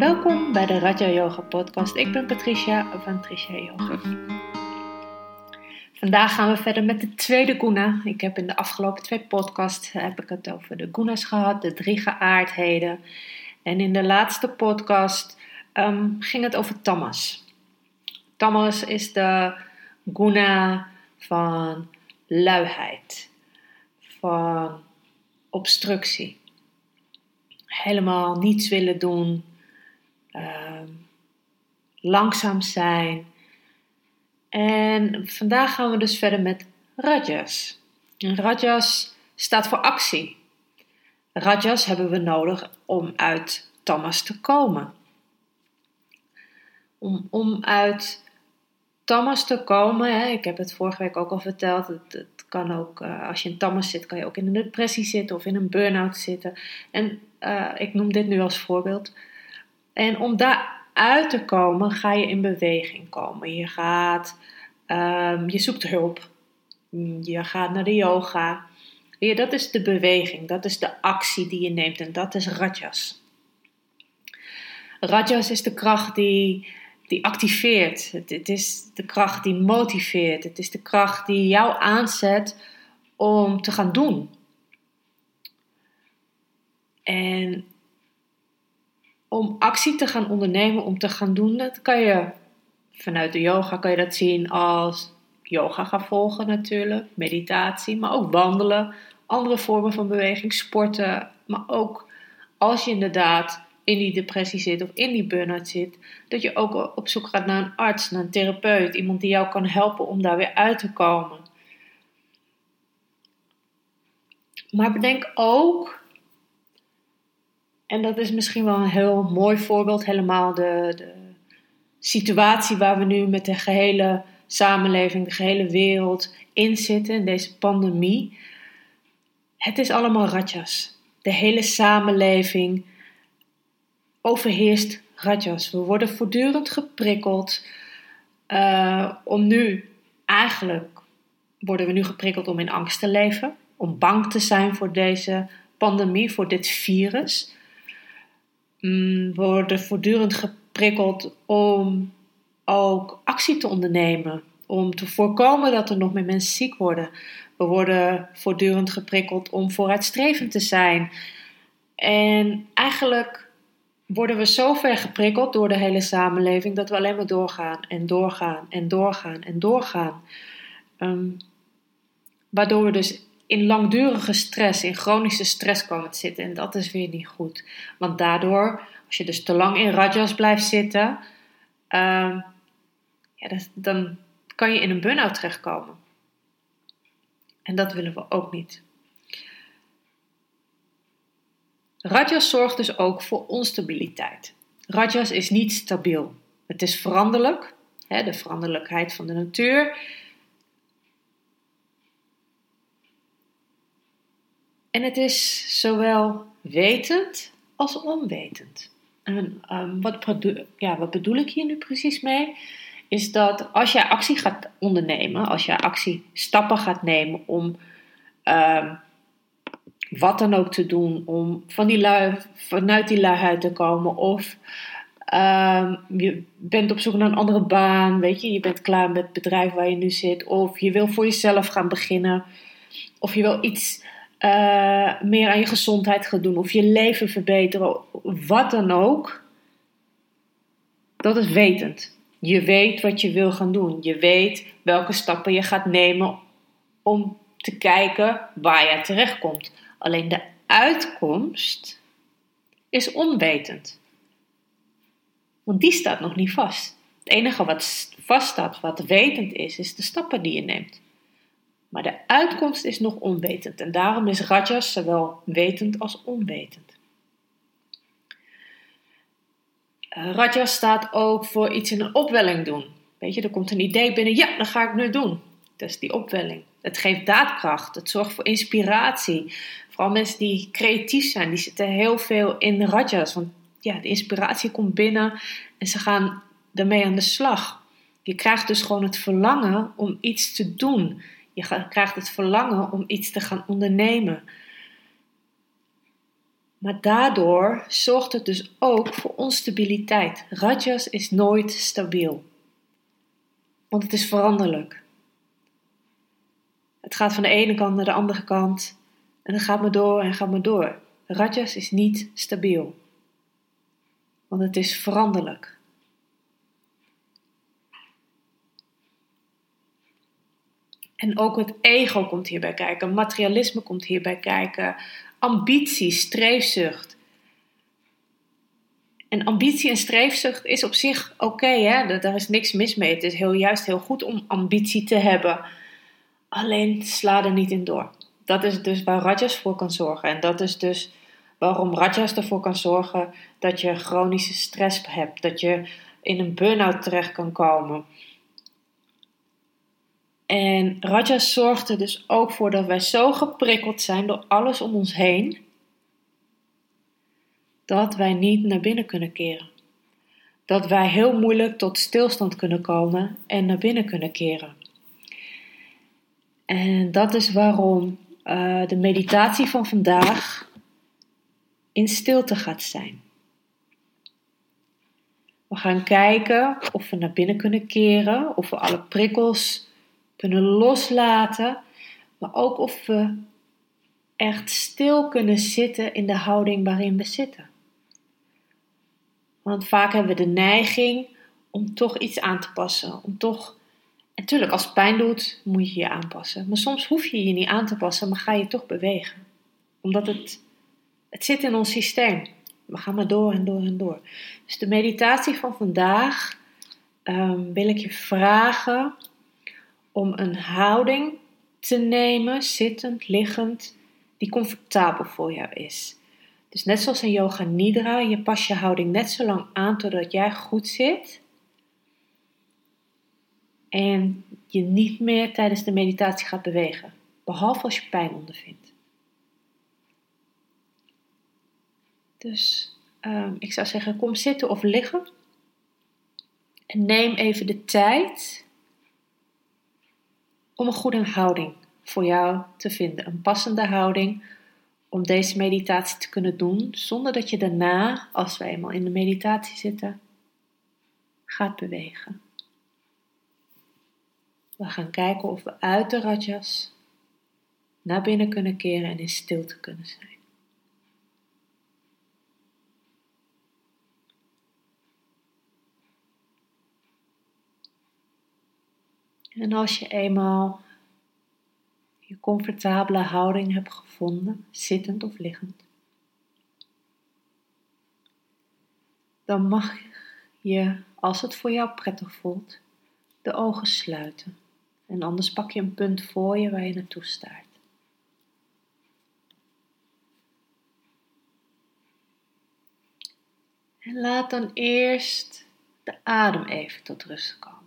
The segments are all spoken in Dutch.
Welkom bij de Raja Yoga Podcast. Ik ben Patricia van Tricia Yoga. Vandaag gaan we verder met de tweede guna. Ik heb in de afgelopen twee podcasts heb ik het over de gunas gehad, de drie geaardheden. En in de laatste podcast ehm, ging het over tamas. Tamas is de guna van luiheid, van obstructie. Helemaal niets willen doen, uh, langzaam zijn. En vandaag gaan we dus verder met rajas. Rajas staat voor actie. Rajas hebben we nodig om uit tamas te komen. Om, om uit tamas te komen, hè, ik heb het vorige week ook al verteld, het, het kan ook, uh, als je in tamas zit, kan je ook in een depressie zitten of in een burn-out zitten. En uh, ik noem dit nu als voorbeeld. En om daaruit te komen, ga je in beweging komen. Je gaat, um, je zoekt hulp. Je gaat naar de yoga. Ja, dat is de beweging, dat is de actie die je neemt en dat is rajas. Rajas is de kracht die, die activeert. Het is de kracht die motiveert. Het is de kracht die jou aanzet om te gaan doen. En om actie te gaan ondernemen, om te gaan doen, dat kan je vanuit de yoga kan je dat zien als yoga gaan volgen natuurlijk, meditatie, maar ook wandelen, andere vormen van beweging, sporten, maar ook als je inderdaad in die depressie zit of in die burn-out zit, dat je ook op zoek gaat naar een arts, naar een therapeut, iemand die jou kan helpen om daar weer uit te komen. Maar bedenk ook en dat is misschien wel een heel mooi voorbeeld, helemaal de, de situatie waar we nu met de gehele samenleving, de gehele wereld in zitten, in deze pandemie. Het is allemaal ratjas. De hele samenleving overheerst ratjas. We worden voortdurend geprikkeld uh, om nu, eigenlijk worden we nu geprikkeld om in angst te leven, om bang te zijn voor deze pandemie, voor dit virus mm, worden voortdurend geprikkeld om ook actie te ondernemen. Om te voorkomen dat er nog meer mensen ziek worden. We worden voortdurend geprikkeld om vooruitstrevend te zijn. En eigenlijk worden we zo ver geprikkeld door de hele samenleving dat we alleen maar doorgaan en doorgaan en doorgaan en doorgaan. Um, waardoor we dus in langdurige stress, in chronische stress komen te zitten. En dat is weer niet goed. Want daardoor, als je dus te lang in rajas blijft zitten, uh, ja, dan kan je in een burn-out terechtkomen. En dat willen we ook niet. Rajas zorgt dus ook voor onstabiliteit. Rajas is niet stabiel. Het is veranderlijk, hè, de veranderlijkheid van de natuur. En het is zowel wetend als onwetend. En um, wat, ja, wat bedoel ik hier nu precies mee? Is dat als jij actie gaat ondernemen, als jij actie stappen gaat nemen om um, wat dan ook te doen, om van die lui, vanuit die luiheid te komen, of um, je bent op zoek naar een andere baan, weet je, je bent klaar met het bedrijf waar je nu zit, of je wil voor jezelf gaan beginnen, of je wil iets uh, meer aan je gezondheid gaat doen of je leven verbeteren, wat dan ook. Dat is wetend. Je weet wat je wil gaan doen. Je weet welke stappen je gaat nemen om te kijken waar je terechtkomt. Alleen de uitkomst is onwetend. Want die staat nog niet vast. Het enige wat vaststaat, wat wetend is, is de stappen die je neemt. Maar de uitkomst is nog onwetend en daarom is Rajas zowel wetend als onwetend. Uh, Rajas staat ook voor iets in een opwelling doen. Weet je, er komt een idee binnen, ja, dat ga ik nu doen. Dat is die opwelling. Het geeft daadkracht, het zorgt voor inspiratie. Vooral mensen die creatief zijn, die zitten heel veel in Rajas. Want ja, de inspiratie komt binnen en ze gaan daarmee aan de slag. Je krijgt dus gewoon het verlangen om iets te doen. Je krijgt het verlangen om iets te gaan ondernemen. Maar daardoor zorgt het dus ook voor onstabiliteit. Rajas is nooit stabiel. Want het is veranderlijk. Het gaat van de ene kant naar de andere kant. En het gaat maar door en gaat maar door. Rajas is niet stabiel. Want het is veranderlijk. En ook het ego komt hierbij kijken, materialisme komt hierbij kijken, ambitie, streefzucht. En ambitie en streefzucht is op zich oké, hè? daar is niks mis mee. Het is heel, juist heel goed om ambitie te hebben. Alleen sla er niet in door. Dat is dus waar Rajas voor kan zorgen. En dat is dus waarom Rajas ervoor kan zorgen dat je chronische stress hebt. Dat je in een burn-out terecht kan komen. En Rajas zorgt er dus ook voor dat wij zo geprikkeld zijn door alles om ons heen, dat wij niet naar binnen kunnen keren. Dat wij heel moeilijk tot stilstand kunnen komen en naar binnen kunnen keren. En dat is waarom uh, de meditatie van vandaag in stilte gaat zijn. We gaan kijken of we naar binnen kunnen keren, of we alle prikkels kunnen loslaten, maar ook of we echt stil kunnen zitten in de houding waarin we zitten. Want vaak hebben we de neiging om toch iets aan te passen, om toch natuurlijk, als het pijn doet, moet je je aanpassen. Maar soms hoef je je niet aan te passen, maar ga je toch bewegen. Omdat het, het zit in ons systeem. We gaan maar door en door en door. Dus de meditatie van vandaag um, wil ik je vragen om een houding te nemen, zittend, liggend, die comfortabel voor jou is. Dus net zoals in yoga nidra, je pas je houding net zo lang aan totdat jij goed zit. En je niet meer tijdens de meditatie gaat bewegen, behalve als je pijn ondervindt. Dus um, ik zou zeggen, kom zitten of liggen. En neem even de tijd om een goede houding voor jou te vinden. Een passende houding om deze meditatie te kunnen doen, zonder dat je daarna, als we eenmaal in de meditatie zitten, gaat bewegen. We gaan kijken of we uit de rajas naar binnen kunnen keren en in stilte kunnen zijn. En als je eenmaal je comfortabele houding hebt gevonden, zittend of liggend, dan mag je, als het voor jou prettig voelt, de ogen sluiten. En anders pak je een punt voor je waar je naartoe staart. En laat dan eerst de adem even tot rust komen.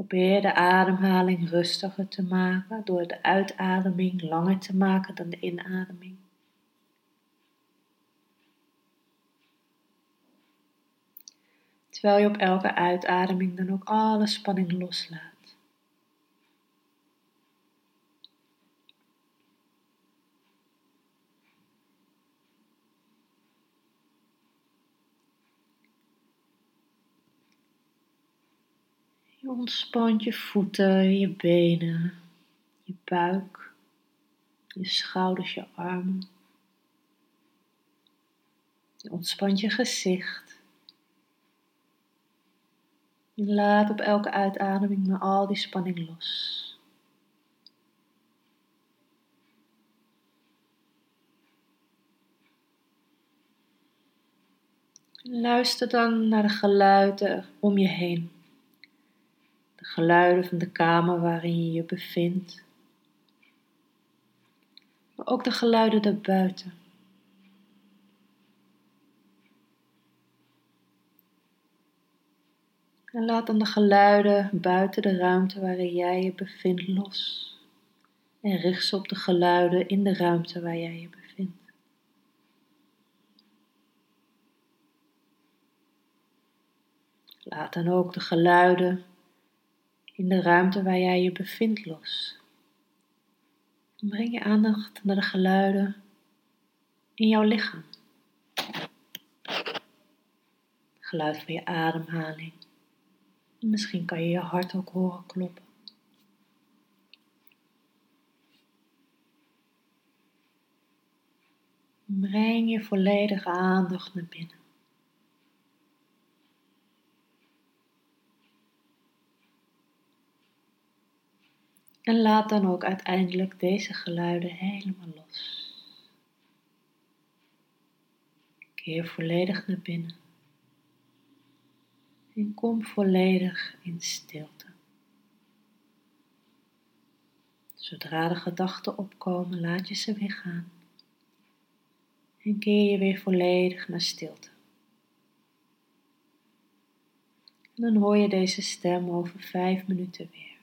Probeer de ademhaling rustiger te maken door de uitademing langer te maken dan de inademing. Terwijl je op elke uitademing dan ook alle spanning loslaat. Je ontspant je voeten, je benen, je buik, je schouders, je armen. Je ontspant je gezicht. Je laat op elke uitademing maar al die spanning los. Luister dan naar de geluiden om je heen geluiden van de kamer waarin je je bevindt, maar ook de geluiden daarbuiten. En laat dan de geluiden buiten de ruimte waarin jij je bevindt los. En richt ze op de geluiden in de ruimte waar jij je bevindt. Laat dan ook de geluiden in de ruimte waar jij je bevindt los. Breng je aandacht naar de geluiden in jouw lichaam. Geluid van je ademhaling. Misschien kan je je hart ook horen kloppen. Breng je volledige aandacht naar binnen. En laat dan ook uiteindelijk deze geluiden helemaal los. Keer volledig naar binnen. En kom volledig in stilte. Zodra de gedachten opkomen, laat je ze weer gaan. En keer je weer volledig naar stilte. En dan hoor je deze stem over vijf minuten weer.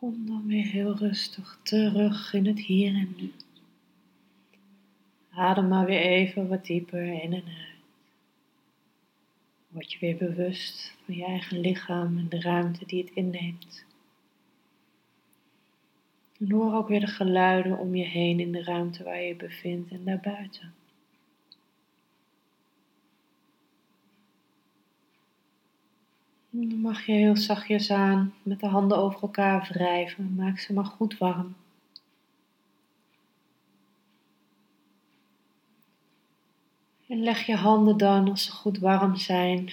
Kom dan weer heel rustig terug in het hier en nu. Adem maar weer even wat dieper in en uit. Word je weer bewust van je eigen lichaam en de ruimte die het inneemt. En hoor ook weer de geluiden om je heen in de ruimte waar je je bevindt en daarbuiten. Dan mag je heel zachtjes aan met de handen over elkaar wrijven. Maak ze maar goed warm. En leg je handen dan, als ze goed warm zijn,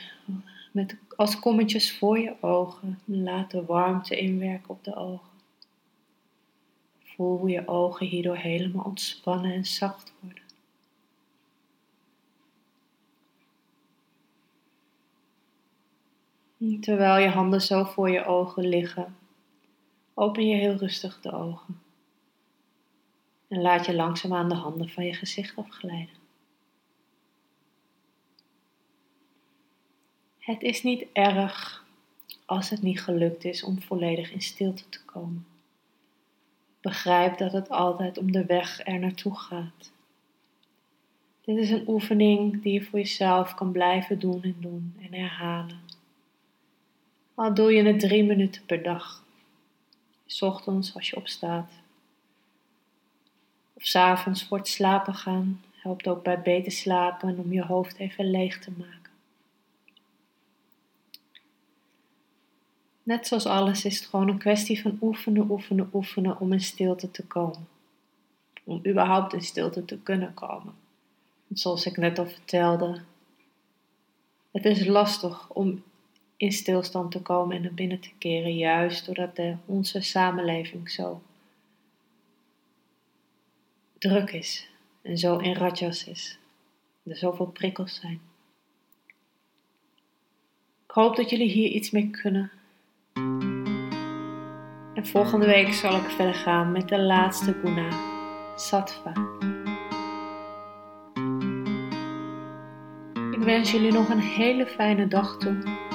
met, als kommetjes voor je ogen. Laat de warmte inwerken op de ogen. Voel hoe je ogen hierdoor helemaal ontspannen en zacht worden. Terwijl je handen zo voor je ogen liggen, open je heel rustig de ogen. En laat je langzaamaan de handen van je gezicht afglijden. Het is niet erg als het niet gelukt is om volledig in stilte te komen. Begrijp dat het altijd om de weg er naartoe gaat. Dit is een oefening die je voor jezelf kan blijven doen en doen en herhalen. Al doe je het drie minuten per dag. S ochtends als je opstaat. Of s avonds voor het slapen gaan. Helpt ook bij beter slapen en om je hoofd even leeg te maken. Net zoals alles is het gewoon een kwestie van oefenen, oefenen, oefenen om in stilte te komen. Om überhaupt in stilte te kunnen komen. Zoals ik net al vertelde, het is lastig om in stilstand te komen en naar binnen te keren, juist doordat de, onze samenleving zo druk is en zo in ratjas is. Er zoveel prikkels zijn. Ik hoop dat jullie hier iets mee kunnen en volgende week zal ik verder gaan met de laatste guna, sattva. Ik wens jullie nog een hele fijne dag toe.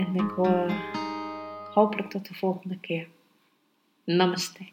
En ik hoor hopelijk tot de volgende keer. Namaste.